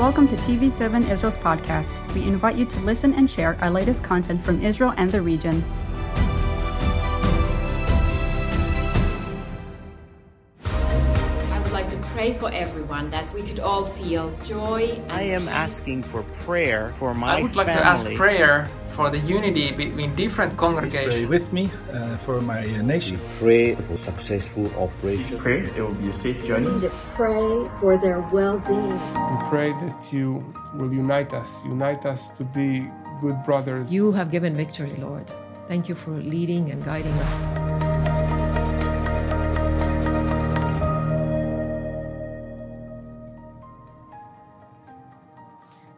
Welcome to TV7 Israel's podcast. We invite you to listen and share our latest content from Israel and the region. I would like to pray for everyone that we could all feel joy. And I am peace. asking for prayer for my I would like family. to ask prayer for the unity between different congregations. Pray with me uh, for my uh, nation. pray for successful operation. pray it will be a safe journey. to pray for their well-being. We pray that you will unite us, unite us to be good brothers. You have given victory, Lord. Thank you for leading and guiding us.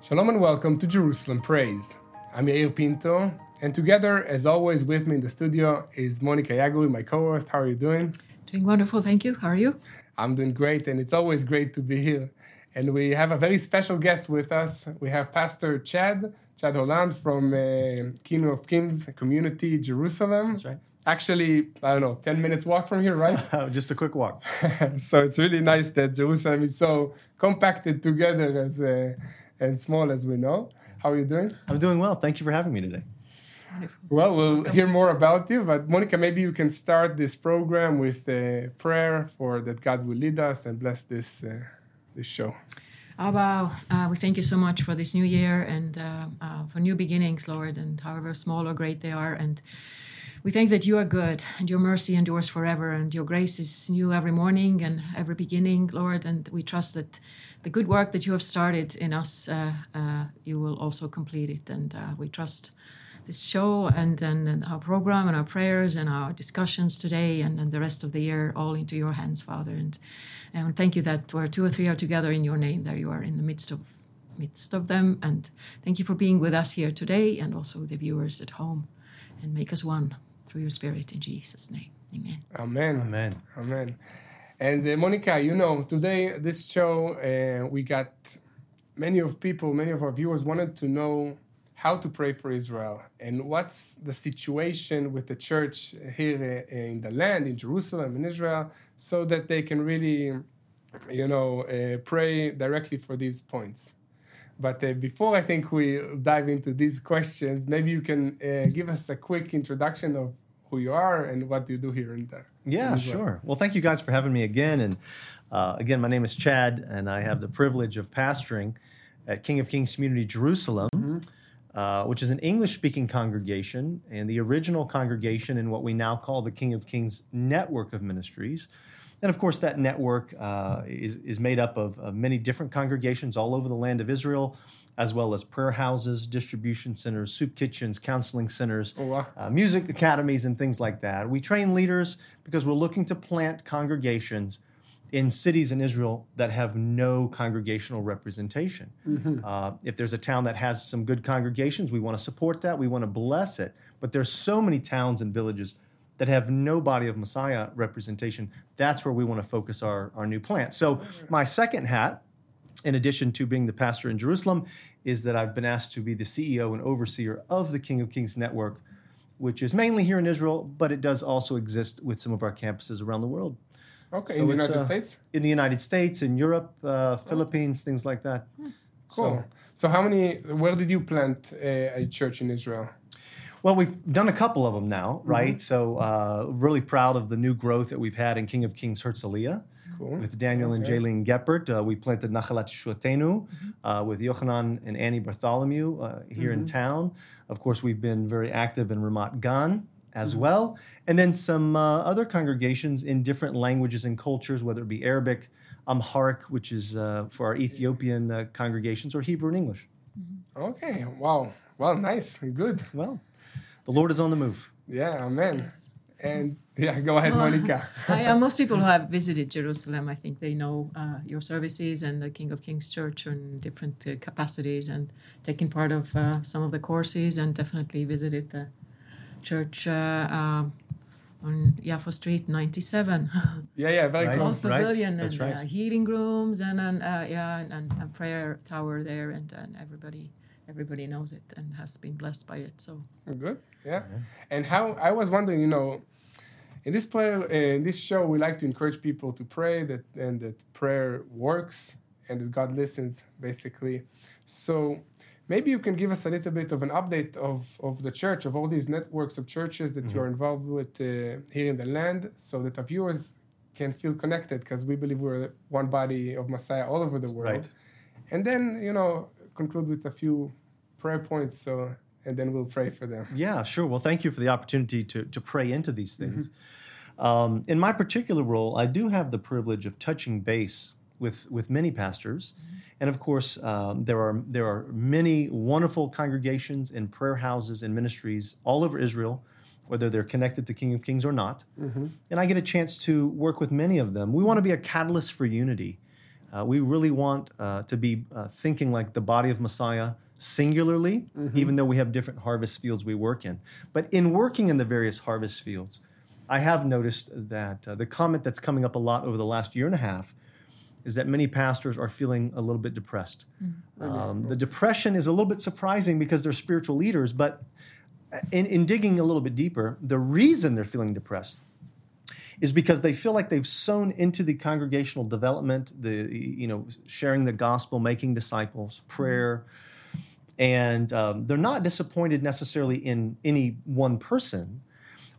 Shalom and welcome to Jerusalem Praise. I'm Yair Pinto, and together, as always, with me in the studio is Monica Yaguri, my co-host. How are you doing? Doing wonderful, thank you. How are you? I'm doing great, and it's always great to be here. And we have a very special guest with us. We have Pastor Chad, Chad Holland from uh, King of Kings Community, Jerusalem. That's right. Actually, I don't know, 10 minutes walk from here, right? just a quick walk. so it's really nice that Jerusalem is so compacted together as uh, and small as we know. How are you doing? I'm doing well. Thank you for having me today. Well, we'll hear more about you, but Monica, maybe you can start this program with a prayer for that God will lead us and bless this uh, this show. Abba, uh, we thank you so much for this new year and uh, uh, for new beginnings, Lord, and however small or great they are. And we thank that you are good and your mercy endures forever and your grace is new every morning and every beginning, Lord. And we trust that the good work that you have started in us, uh, uh, you will also complete it. And uh, we trust this show and, and, and our program and our prayers and our discussions today and, and the rest of the year all into your hands, Father. And, and thank you that where two or three are together in your name, there you are in the midst of midst of them. And thank you for being with us here today and also the viewers at home. And make us one through your Spirit in Jesus' name. Amen. Amen. Amen. Amen. And uh, Monica, you know, today this show uh, we got many of people, many of our viewers wanted to know how to pray for Israel and what's the situation with the church here uh, in the land, in Jerusalem, in Israel, so that they can really, you know, uh, pray directly for these points. But uh, before I think we dive into these questions, maybe you can uh, give us a quick introduction of who you are and what you do here and there. Yeah, sure. Well, thank you guys for having me again. And uh, again, my name is Chad, and I have the privilege of pastoring at King of Kings Community Jerusalem, uh, which is an English speaking congregation and the original congregation in what we now call the King of Kings network of ministries. And of course, that network uh, is, is made up of, of many different congregations all over the land of Israel, as well as prayer houses, distribution centers, soup kitchens, counseling centers, wow. uh, music academies, and things like that. We train leaders because we're looking to plant congregations in cities in Israel that have no congregational representation. Uh, if there's a town that has some good congregations, we want to support that. We want to bless it. But there's so many towns and villages that have no body of Messiah representation. That's where we want to focus our, our new plant. So my second hat, in addition to being the pastor in Jerusalem, is that I've been asked to be the CEO and overseer of the King of Kings Network, which is mainly here in Israel, but it does also exist with some of our campuses around the world. Okay, So in the United uh, States? In the United States, in Europe, uh, Philippines, things like that. Cool. So, how many, where did you plant uh, a church in Israel? Well, we've done a couple of them now, right? So, uh, really proud of the new growth that we've had in King of Kings Herzliya. Cool. With Daniel and Jaylene Geppert. Uh, we planted Nachalat Shuatenu uh, with Yochanan and Annie Bartholomew uh, here in town. Of course, we've been very active in Ramat Gan as well. And then some uh, other congregations in different languages and cultures, whether it be Arabic, Amharic, which is uh, for our Ethiopian uh, congregations, or Hebrew and English. Okay, wow. Well, nice, good. Well, the Lord is on the move. Yeah, amen. And yeah, go ahead, Monica. I, uh, most people who have visited Jerusalem, I think they know uh, your services and the King of Kings Church in different uh, capacities and taking part of uh, some of the courses and definitely visited the church uh, um on Yafo Street 97. Yeah, yeah, very Right. close. Old pavilion That's and right. uh, healing rooms and, and uh, yeah and, and a prayer tower there and, and everybody everybody knows it and has been blessed by it so Good. Yeah. And how I was wondering, you know, in this prayer, in this show, we like to encourage people to pray that and that prayer works and that God listens, basically. So maybe you can give us a little bit of an update of, of the church, of all these networks of churches that you're involved with uh, here in the land, so that our viewers can feel connected, because we believe we're one body of Messiah all over the world. Right. And then, you know, conclude with a few prayer points, so and then we'll pray for them. Yeah, sure. Well, thank you for the opportunity to, to pray into these things. Um, in my particular role, I do have the privilege of touching base with, with many pastors. And of course, um, there, are, there are many wonderful congregations and prayer houses and ministries all over Israel, whether they're connected to King of Kings or not. And I get a chance to work with many of them. We want to be a catalyst for unity. Uh, we really want uh, to be uh, thinking like the body of Messiah singularly, even though we have different harvest fields we work in. But in working in the various harvest fields, I have noticed that uh, the comment that's coming up a lot over the last year and a half is that many pastors are feeling a little bit depressed. Um, the depression is a little bit surprising because they're spiritual leaders, but in, in digging a little bit deeper, the reason they're feeling depressed is because they feel like they've sown into the congregational development, the you know sharing the gospel, making disciples, prayer, and um, they're not disappointed necessarily in any one person,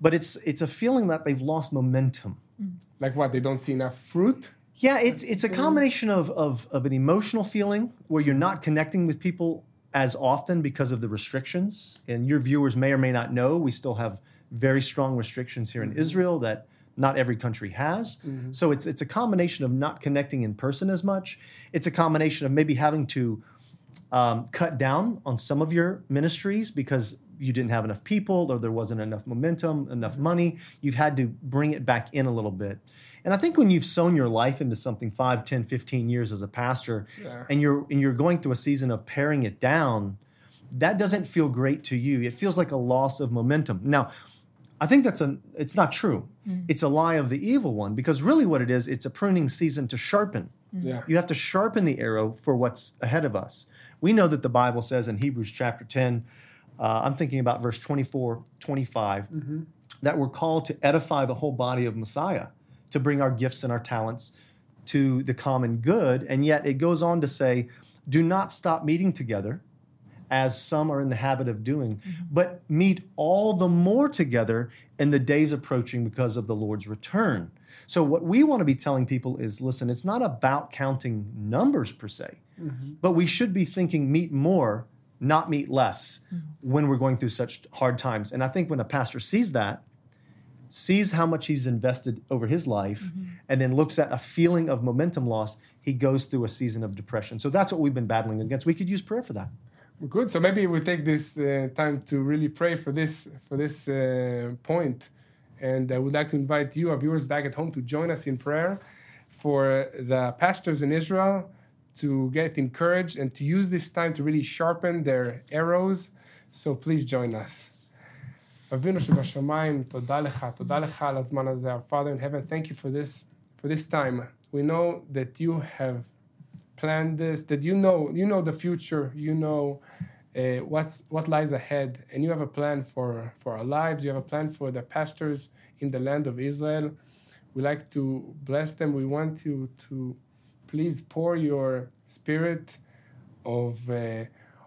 but it's it's a feeling that they've lost momentum. Mm. Like what? They don't see enough fruit? Yeah, it's it's a mm. combination of, of of an emotional feeling where you're not connecting with people as often because of the restrictions. And your viewers may or may not know we still have very strong restrictions here in mm-hmm. Israel that not every country has. Mm-hmm. So it's it's a combination of not connecting in person as much. It's a combination of maybe having to um, cut down on some of your ministries because you didn't have enough people or there wasn't enough momentum, enough mm-hmm. money. You've had to bring it back in a little bit. And I think when you've sown your life into something 5, 10, 15 years as a pastor and you're and you're going through a season of paring it down, that doesn't feel great to you. It feels like a loss of momentum. Now, I think that's a it's not true. Mm. It's a lie of the evil one because really what it is, it's a pruning season to sharpen. Mm-hmm. Yeah. You have to sharpen the arrow for what's ahead of us. We know that the Bible says in Hebrews chapter 10, uh, I'm thinking about verse 24, 25, that we're called to edify the whole body of Messiah, to bring our gifts and our talents to the common good. And yet it goes on to say, do not stop meeting together as some are in the habit of doing, but meet all the more together in the days approaching because of the Lord's return. So, what we want to be telling people is listen, it's not about counting numbers per se, but we should be thinking meet more, not meet less when we're going through such hard times. And I think when a pastor sees that, sees how much he's invested over his life, and then looks at a feeling of momentum loss, he goes through a season of depression. So, that's what we've been battling against. We could use prayer for that. Good. So maybe we take this uh, time to really pray for this for this uh, point, and I would like to invite you, our viewers back at home, to join us in prayer for the pastors in Israel to get encouraged and to use this time to really sharpen their arrows. So please join us. אבינו שבשמיים, תודה לך, תודה לך על הזמן הזה. Our Father in heaven, thank you for this, for this time. We know that you have planned this, that you know, you know the future, you know uh, what's what lies ahead, and you have a plan for for our lives. You have a plan for the pastors in the land of Israel. We like to bless them. We want you to please pour your spirit of uh,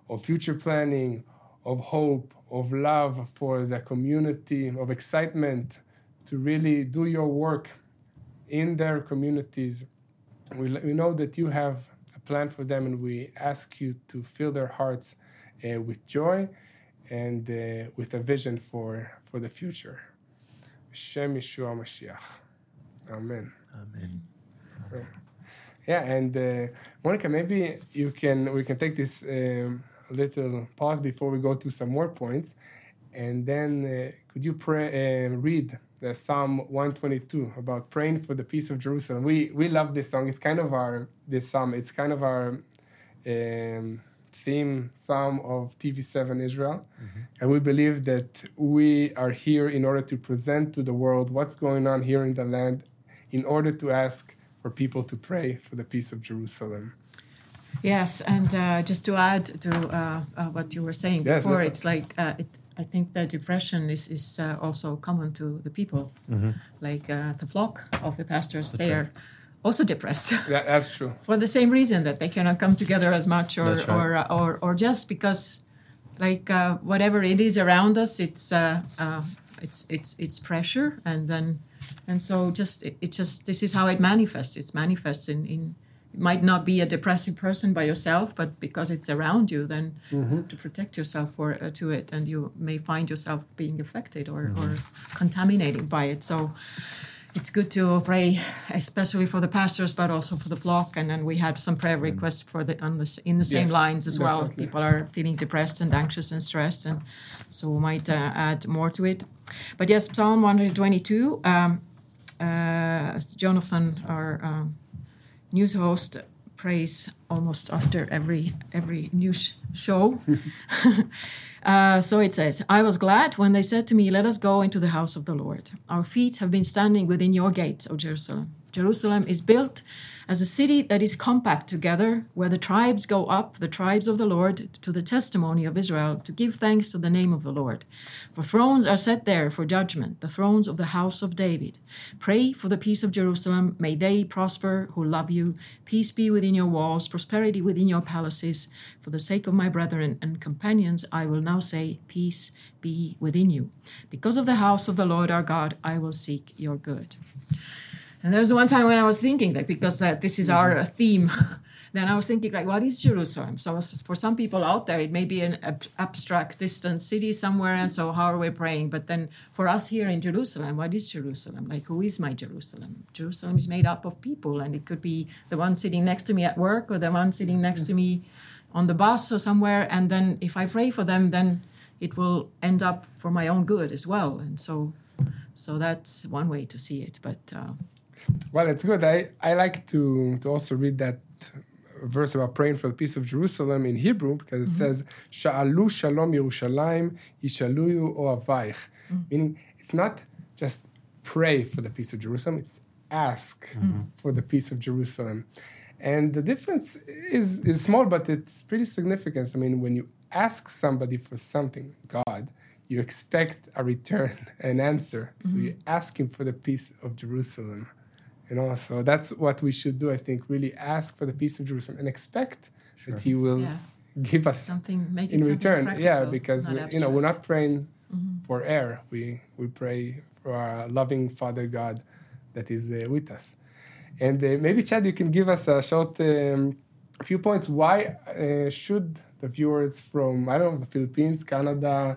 of future planning, of hope, of love for the community, of excitement to really do your work in their communities. We, we know that you have a plan for them, and we ask you to fill their hearts uh, with joy and uh, with a vision for, for the future. Shem Yeshua Mashiach. Amen. Amen. Yeah, and uh, Monica, maybe you can we can take this um, little pause before we go to some more points, and then uh, could you pray uh, read the Psalm 122 about praying for the peace of Jerusalem? We we love this song. It's kind of our this psalm. It's kind of our um, theme psalm of TV7 Israel, and we believe that we are here in order to present to the world what's going on here in the land, in order to ask for people to pray for the peace of Jerusalem. Yes, and uh, just to add to uh, uh, what you were saying Yes, before, it's like uh, it, I think that depression is is uh, also common to the people, like uh, the flock of the pastors. they are also depressed. Yeah, that's true. for the same reason that they cannot come together as much, or right. or, uh, or or just because, like uh, whatever it is around us, it's uh, uh, it's it's it's pressure, and then and so just it, it just this is how it manifests. It manifests in in. It might not be a depressing person by yourself, but because it's around you, then you have to protect yourself for uh, to it, and you may find yourself being affected or, or contaminated by it. So, it's good to pray, especially for the pastors, but also for the flock. And then we had some prayer requests for the on the in the same Yes, lines as well. People are feeling depressed and anxious and stressed, and so we might uh, add more to it. But yes, Psalm 122. Um, uh, Jonathan, our um, news host, prays almost after every every news show. Uh, so it says, I was glad when they said to me, Let us go into the house of the Lord. Our feet have been standing within your gates, O Jerusalem. Jerusalem is built as a city that is compact together, where the tribes go up, the tribes of the Lord, to the testimony of Israel, to give thanks to the name of the Lord. For thrones are set there for judgment, the thrones of the house of David. Pray for the peace of Jerusalem. May they prosper who love you. Peace be within your walls, prosperity within your palaces. For the sake of my brethren and companions, I will now say, Peace be within you. Because of the house of the Lord our God, I will seek your good. And there was one time when I was thinking that because uh, this is our uh, theme, then I was thinking like, what is Jerusalem? So for some people out there, it may be an ab- abstract, distant city somewhere, and so how are we praying? But then for us here in Jerusalem, what is Jerusalem? Like, who is my Jerusalem? Jerusalem is made up of people, and it could be the one sitting next to me at work or the one sitting next to me on the bus or somewhere. And then if I pray for them, then it will end up for my own good as well. And so, so that's one way to see it. But uh, Well, it's good. I, I like to, to also read that verse about praying for the peace of Jerusalem in Hebrew because it mm-hmm. says, Sha'alu shalom Yerushalayim, yishaluyu oavaich. Mm. Meaning, it's not just pray for the peace of Jerusalem, it's ask mm-hmm. for the peace of Jerusalem. And the difference is, is small, but it's pretty significant. I mean, when you ask somebody for something, God, you expect a return, an answer. So mm-hmm. you're asking for the peace of Jerusalem. You know, so that's what we should do. I think really ask for the peace of Jerusalem and expect that He will Yeah. give us something make it in something return. Yeah, because you know we're abstract. Mm-hmm. not praying for air. We we pray for our loving Father God that is uh, with us. And uh, maybe Chad, you can give us a short um, few points. Why uh, should the viewers from I don't know the Philippines, Canada,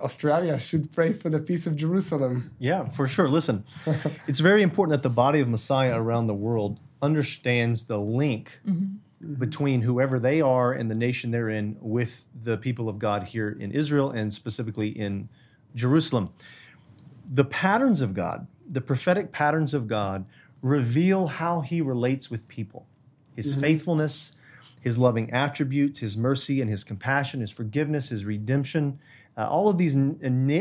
Australia should pray for the peace of Jerusalem? Yeah, for sure. Listen, it's very important that the body of Messiah around the world understands the link mm-hmm. Mm-hmm. between whoever they are and the nation they're in with the people of God here in Israel and specifically in Jerusalem. The patterns of God, the prophetic patterns of God, reveal how he relates with people his mm-hmm. faithfulness, his loving attributes, his mercy and his compassion, his forgiveness, his redemption. Uh, all of these n-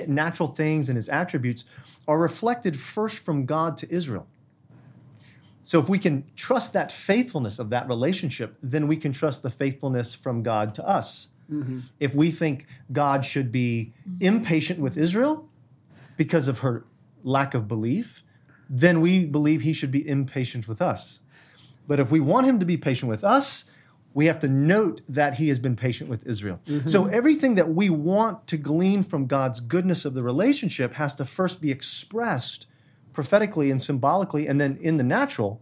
natural things and his attributes are reflected first from God to Israel. So if we can trust that faithfulness of that relationship, then we can trust the faithfulness from God to us. If we think God should be impatient with Israel because of her lack of belief, then we believe he should be impatient with us. But if we want him to be patient with us, we have to note that he has been patient with Israel. Mm-hmm. So everything that we want to glean from God's goodness of the relationship has to first be expressed prophetically and symbolically and then in the natural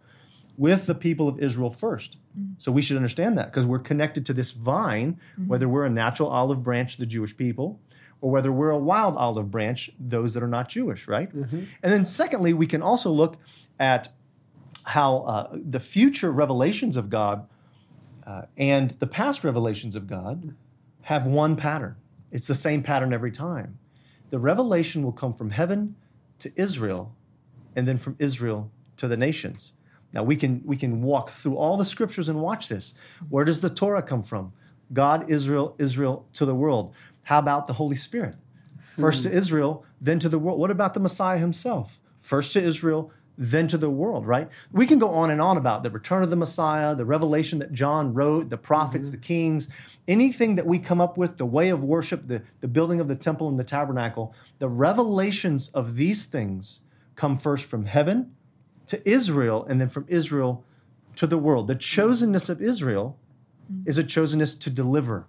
with the people of Israel first. Mm-hmm. So we should understand that because we're connected to this vine, mm-hmm. whether we're a natural olive branch, the Jewish people, or whether we're a wild olive branch, those that are not Jewish, right? And then secondly, we can also look at how uh, the future revelations of God uh, and the past revelations of God have one pattern. It's the same pattern every time. The revelation will come from heaven to Israel and then from Israel to the nations. Now we can we can walk through all the scriptures and watch this. Where does the Torah come from? God, Israel, Israel to the world. How about the Holy Spirit? First to Israel, then to the world. What about the Messiah himself? First to Israel, then to the world, right? We can go on and on about the return of the Messiah, the revelation that John wrote, the prophets, mm-hmm. the kings, anything that we come up with, the way of worship, the, the building of the temple and the tabernacle, the revelations of these things come first from heaven to Israel and then from Israel to the world. The chosenness of Israel mm-hmm. is a chosenness to deliver.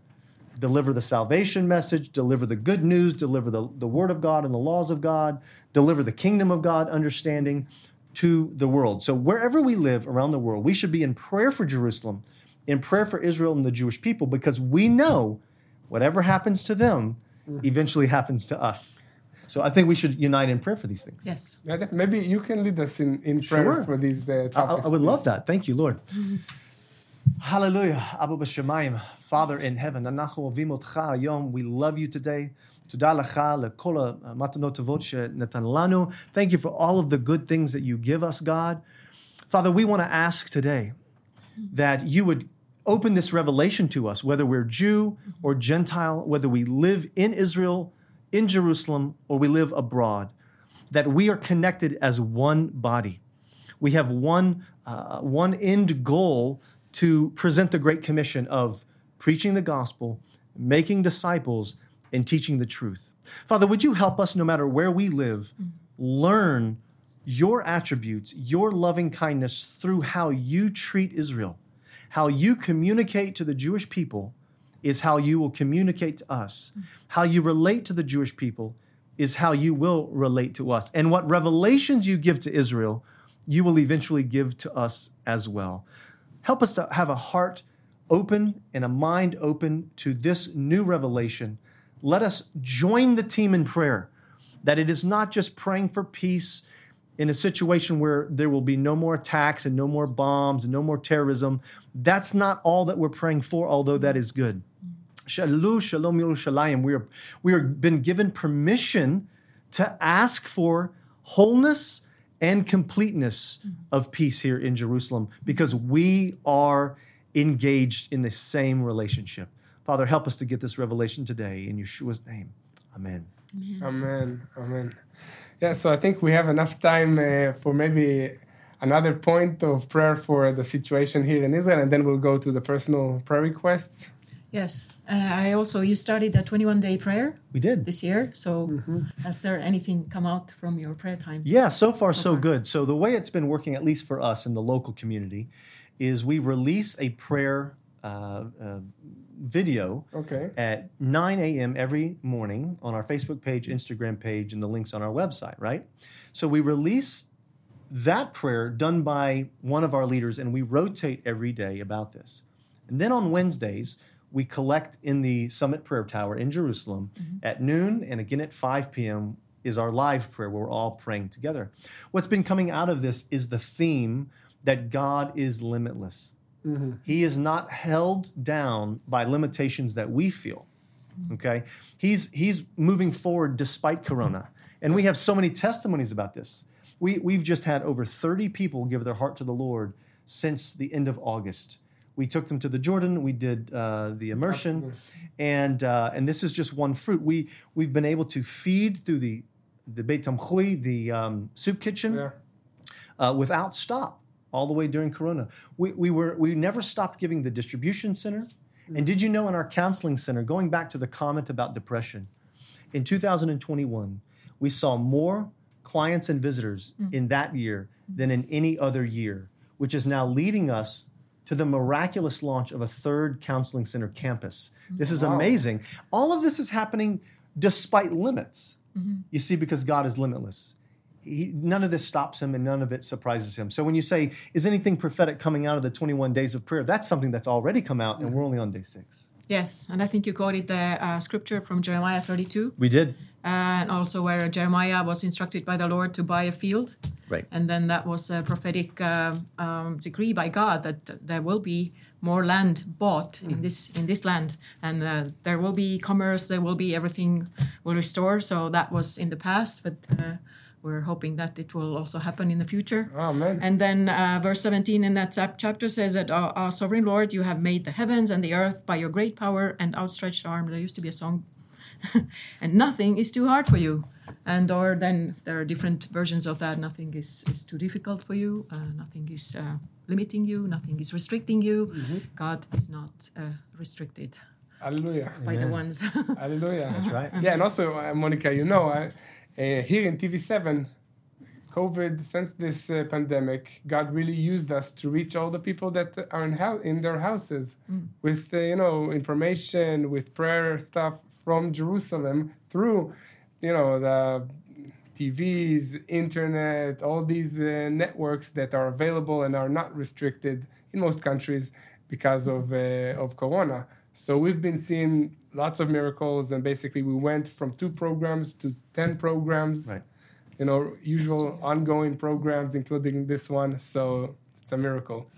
Deliver the salvation message, deliver the good news, deliver the, the word of God and the laws of God, deliver the kingdom of God understanding to the world. So wherever we live around the world, we should be in prayer for Jerusalem, in prayer for Israel and the Jewish people, because we know whatever happens to them mm. eventually happens to us. So I think we should unite in prayer for these things. Yes. Yeah, Jeff, maybe you can lead us in, in prayer sure. for these uh, topics. I, I, would love that. Thank you, Lord. Hallelujah. Abba Shemayim, Father in heaven, we love you today. תודה לך לכל המתנות טובות שנתן לנו. Thank you for all of the good things that you give us, God. Father, we want to ask today that you would open this revelation to us, whether we're Jew or Gentile, whether we live in Israel, in Jerusalem, or we live abroad, that we are connected as one body. We have one, uh, one end goal to present the Great Commission of preaching the gospel, making disciples, and teaching the truth. Father, would you help us, no matter where we live, learn your attributes, your loving kindness through how you treat Israel, how you communicate to the Jewish people is how you will communicate to us. How you relate to the Jewish people is how you will relate to us. And what revelations you give to Israel, you will eventually give to us as well. Help us to have a heart open and a mind open to this new revelation. Let us join the team in prayer, that it is not just praying for peace in a situation where there will be no more attacks and no more bombs and no more terrorism. That's not all that we're praying for, although that is good. Shalom, shalom, Yerushalayim. We are we are been given permission to ask for wholeness and completeness of peace here in Jerusalem because we are engaged in the same relationship. Father, help us to get this revelation today in Yeshua's name. Amen. Amen. Amen. Yeah, so I think we have enough time uh, for maybe another point of prayer for the situation here in Israel, and then we'll go to the personal prayer requests. Yes. Uh, I also, you started a 21 day prayer We did. this year. So, has there anything come out from your prayer times? Yeah, so far so good. So the way it's been working, at least for us in the local community, is we release a prayer uh, uh, video Okay. at 9 a.m. every morning on our Facebook page, Instagram page, and the links on our website, right? So we release that prayer done by one of our leaders, and we rotate every day about this. And then on Wednesdays, we collect in the Summit Prayer Tower in Jerusalem mm-hmm. at noon, and again at 5 p.m. is our live prayer where we're all praying together. What's been coming out of this is the theme that God is limitless. He is not held down by limitations that we feel. Okay? He's he's moving forward despite corona. And we have so many testimonies about this. We we've just had over 30 people give their heart to the Lord since the end of August. We took them to the Jordan. We did uh, the immersion, and uh, and this is just one fruit. We we've been able to feed through the the Beit Tamchui, the um, soup kitchen, Yeah. uh, without stop all the way during Corona. We, we were we never stopped giving the distribution center. And did you know in our counseling center, going back to the comment about depression, in 2021, we saw more clients and visitors mm. in that year than in any other year, which is now leading us to the miraculous launch of a third counseling center campus. This is amazing. All of this is happening despite limits. Mm-hmm. You see, because God is limitless. He, none of this stops him and none of it surprises him. So when you say, is anything prophetic coming out of the 21 days of prayer? That's something that's already come out and we're only on day six. Yes. And I think you quoted the uh, scripture from Jeremiah 32, We did. and also where Jeremiah was instructed by the Lord to buy a field. Right. And then that was a prophetic um, um, decree by God that there will be more land bought in this in this land, and uh, there will be commerce. There will be everything will restore. So that was in the past, but uh, we're hoping that it will also happen in the future. Amen. And then uh, verse 17 in that chapter says that, uh, our sovereign Lord, you have made the heavens and the earth by your great power and outstretched arm. There used to be a song. and nothing is too hard for you. And or then there are different versions of that. Nothing is, is too difficult for you. Uh, nothing is uh, limiting you. Nothing is restricting you. God is not uh, restricted Hallelujah. by the ones. Hallelujah. That's right. Yeah, and also, uh, Monica, you know, I, uh, here in TV7, COVID, since this uh, pandemic, God really used us to reach all the people that are in, in their houses with, uh, you know, information, with prayer stuff from Jerusalem through, you know, the TVs, internet, all these uh, networks that are available and are not restricted in most countries because of uh, of Corona. So we've been seeing lots of miracles, and basically we went from two programs to ten programs. Right. You know, usual ongoing programs, including this one. So it's a miracle.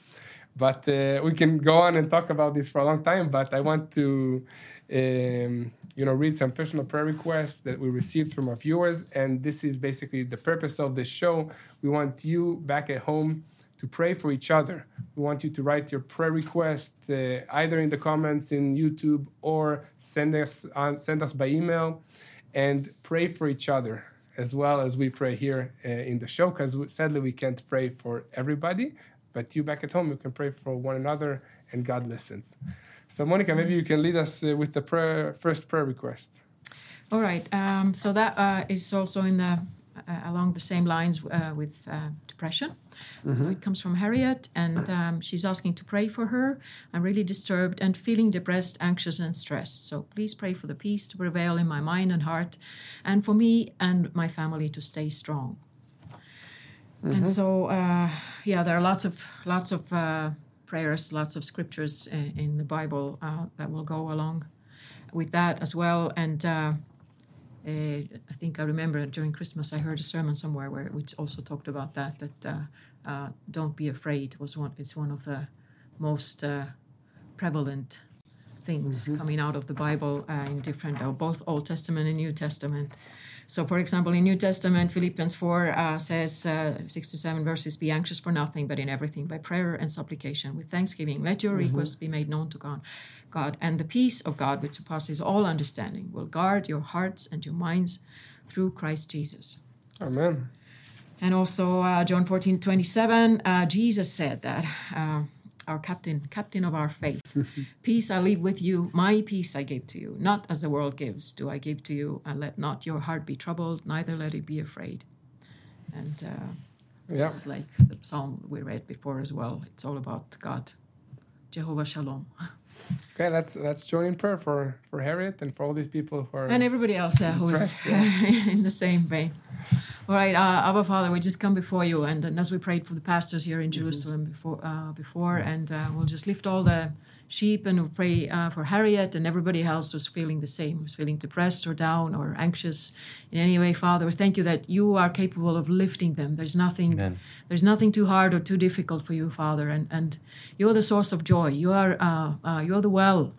But uh, we can go on and talk about this for a long time. But I want to, um, you know, read some personal prayer requests that we received from our viewers, and this is basically the purpose of the show. We want you back at home to pray for each other. We want you to write your prayer request uh, either in the comments in YouTube or send us on, send us by email, and pray for each other as well as we pray here uh, in the show. Because sadly we can't pray for everybody, but you back at home you can pray for one another, and God listens. So Monica, maybe you can lead us uh, with the prayer, first prayer request. All right. Um, so that uh, is also in the uh, along the same lines uh, with uh, depression. So it comes from Harriet, and um, she's asking to pray for her. I'm really disturbed and feeling depressed, anxious, and stressed. So please pray for the peace to prevail in my mind and heart, and for me and my family to stay strong. And so, uh, yeah, there are lots of lots of uh, prayers, lots of scriptures in, in the Bible uh, that will go along with that as well. And uh, I think I remember during Christmas I heard a sermon somewhere where which also talked about that. That uh, uh, don't be afraid was one. It's one of the most uh, prevalent things coming out of the Bible uh, in different, uh, both Old Testament and New Testament. So, for example, in New Testament, Philippians 4 uh, says, uh, 6 to 7 verses, Be anxious for nothing, but in everything, by prayer and supplication, with thanksgiving, let your requests be made known to God. God, and the peace of God, which surpasses all understanding, will guard your hearts and your minds through Christ Jesus. Amen. And also uh, John 14, 27, uh, Jesus said that, uh, our captain, captain of our faith, peace I leave with you, my peace I give to you. Not as the world gives, do I give to you. And let not your heart be troubled, neither let it be afraid. And uh, Yeah. it's like the psalm we read before as well. It's all about God, Jehovah Shalom. Okay, let's let's join in prayer for for Harriet and for all these people who are. and everybody else uh, who is in the same vein. All right, uh, Abba Father, we just come before you, and, and as we prayed for the pastors here in Jerusalem before, uh, before, and uh, we'll just lift all the sheep and we'll pray uh, for Harriet and everybody else who's feeling the same, who's feeling depressed or down or anxious in any way. Father, we thank you that you are capable of lifting them. There's nothing, Amen. there's nothing too hard or too difficult for you, Father, and and you're the source of joy. You are, uh, uh, you're the well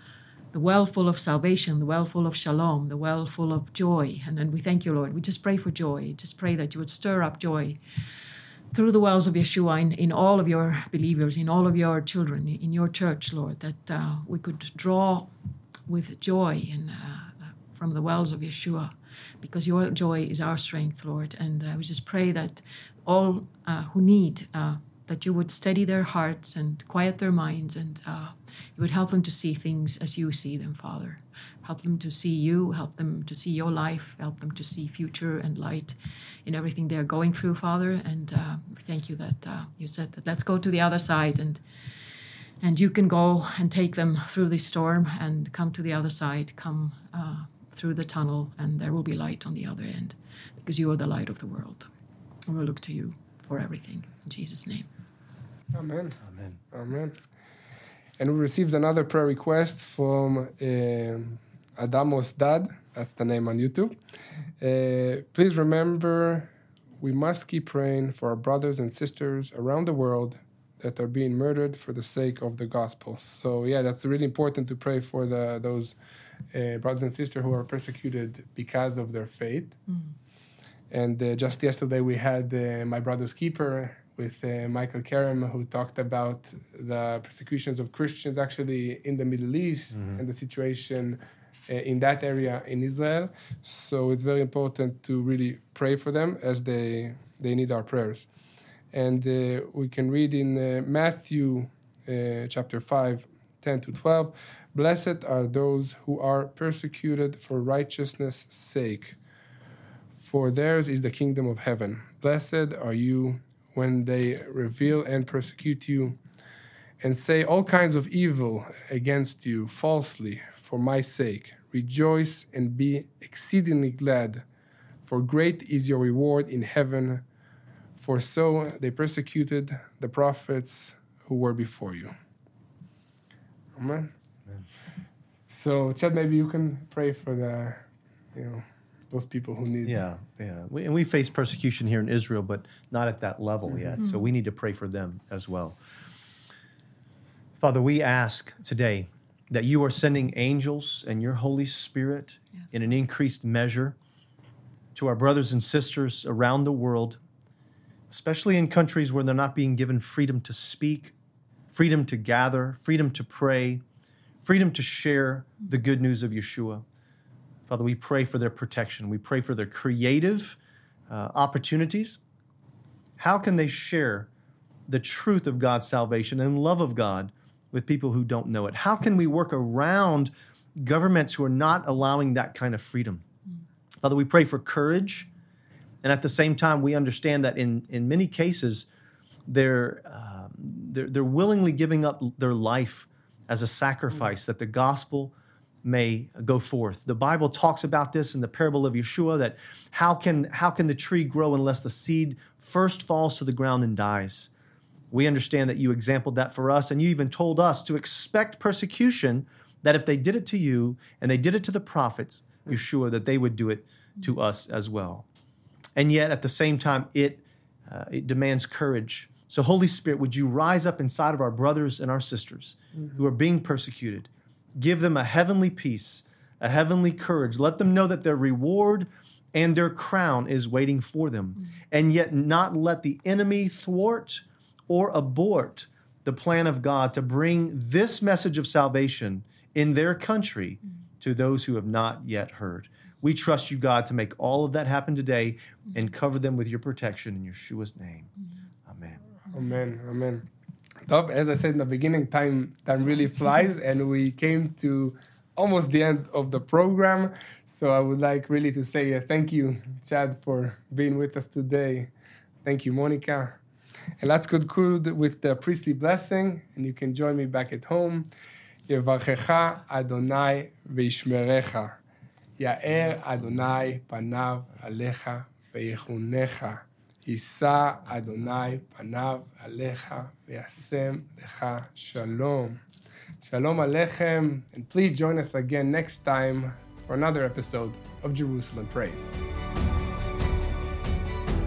the well full of salvation, the well full of shalom, the well full of joy. And then we thank you, Lord. We just pray for joy. Just pray that you would stir up joy through the wells of Yeshua in, in all of your believers, in all of your children, in your church, Lord, that uh, we could draw with joy and uh, from the wells of Yeshua, because your joy is our strength, Lord. And uh, we just pray that all uh, who need, uh, that you would steady their hearts and quiet their minds, and uh, you would help them to see things as you see them, Father. Help them to see you, help them to see your life, help them to see future and light in everything they're going through, Father. And uh, thank you that uh, you said that let's go to the other side and and you can go and take them through this storm and come to the other side, come uh, through the tunnel, and there will be light on the other end because you are the light of the world. And we'll look to you for everything. In Jesus' name. Amen. Amen. Amen. And we received another prayer request from um Adamos Dad. That's the name on YouTube. Uh, please remember, we must keep praying for our brothers and sisters around the world that are being murdered for the sake of the gospel. So yeah, that's really important to pray for the those uh, brothers and sisters who are persecuted because of their faith. And uh, just yesterday we had uh, my brother's keeper with uh, Michael Kerem, who talked about the persecutions of Christians actually in the Middle East and the situation uh, in that area in Israel. So it's very important to really pray for them as they they need our prayers. And uh, we can read in uh, Matthew uh, chapter 5, 10 to 12 Blessed are those who are persecuted for righteousness' sake, for theirs is the kingdom of heaven. Blessed are you when they reveal and persecute you and say all kinds of evil against you falsely for my sake. Rejoice and be exceedingly glad, for great is your reward in heaven. For so they persecuted the prophets who were before you. Amen. So, Chad, maybe you can pray for the, you know, those people who need. Yeah, yeah. We, and we face persecution here in Israel, but not at that level mm-hmm. yet. So we need to pray for them as well. Father, we ask today that you are sending angels and your Holy Spirit in an increased measure to our brothers and sisters around the world, especially in countries where they're not being given freedom to speak, freedom to gather, freedom to pray, freedom to share the good news of Yeshua. Father, we pray for their protection. We pray for their creative uh, opportunities. How can they share the truth of God's salvation and love of God with people who don't know it? How can we work around governments who are not allowing that kind of freedom? Father, we pray for courage. And at the same time, we understand that in, in many cases, they're, um, they're, they're willingly giving up their life as a sacrifice that the gospel may go forth. The Bible talks about this in the parable of Yeshua that how can, how can the tree grow unless the seed first falls to the ground and dies? We understand that you exampled that for us, and you even told us to expect persecution, that if they did it to you and they did it to the prophets, Yeshua, that they would do it to us as well. And yet, at the same time, it, uh, it demands courage. So, Holy Spirit, would you rise up inside of our brothers and our sisters who are being persecuted? Give them a heavenly peace, a heavenly courage. Let them know that their reward and their crown is waiting for them. Mm-hmm. And yet, not let the enemy thwart or abort the plan of God to bring this message of salvation in their country mm-hmm. to those who have not yet heard. We trust you, God, to make all of that happen today mm-hmm. and cover them with your protection in Yeshua's name. Amen. Amen. Amen Dov, as I said in the beginning, time time really flies, and we came to almost the end of the program. So I would like really to say uh, thank you, Chad, for being with us today. Thank you, Monica. And let's conclude with the priestly blessing, and you can join me back at home. יברכך אדוני וישמרך. יאר אדוני פניו עליך ויחונך. יישא אדוני פניו עליך וישם לך שלום. Shalom Alechem, and please join us again next time for another episode of Jerusalem Praise.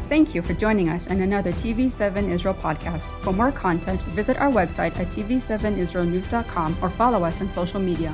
Thank you for joining us in another TV7 Israel podcast. For more content, visit our website at tv7israelnews.com or follow us on social media.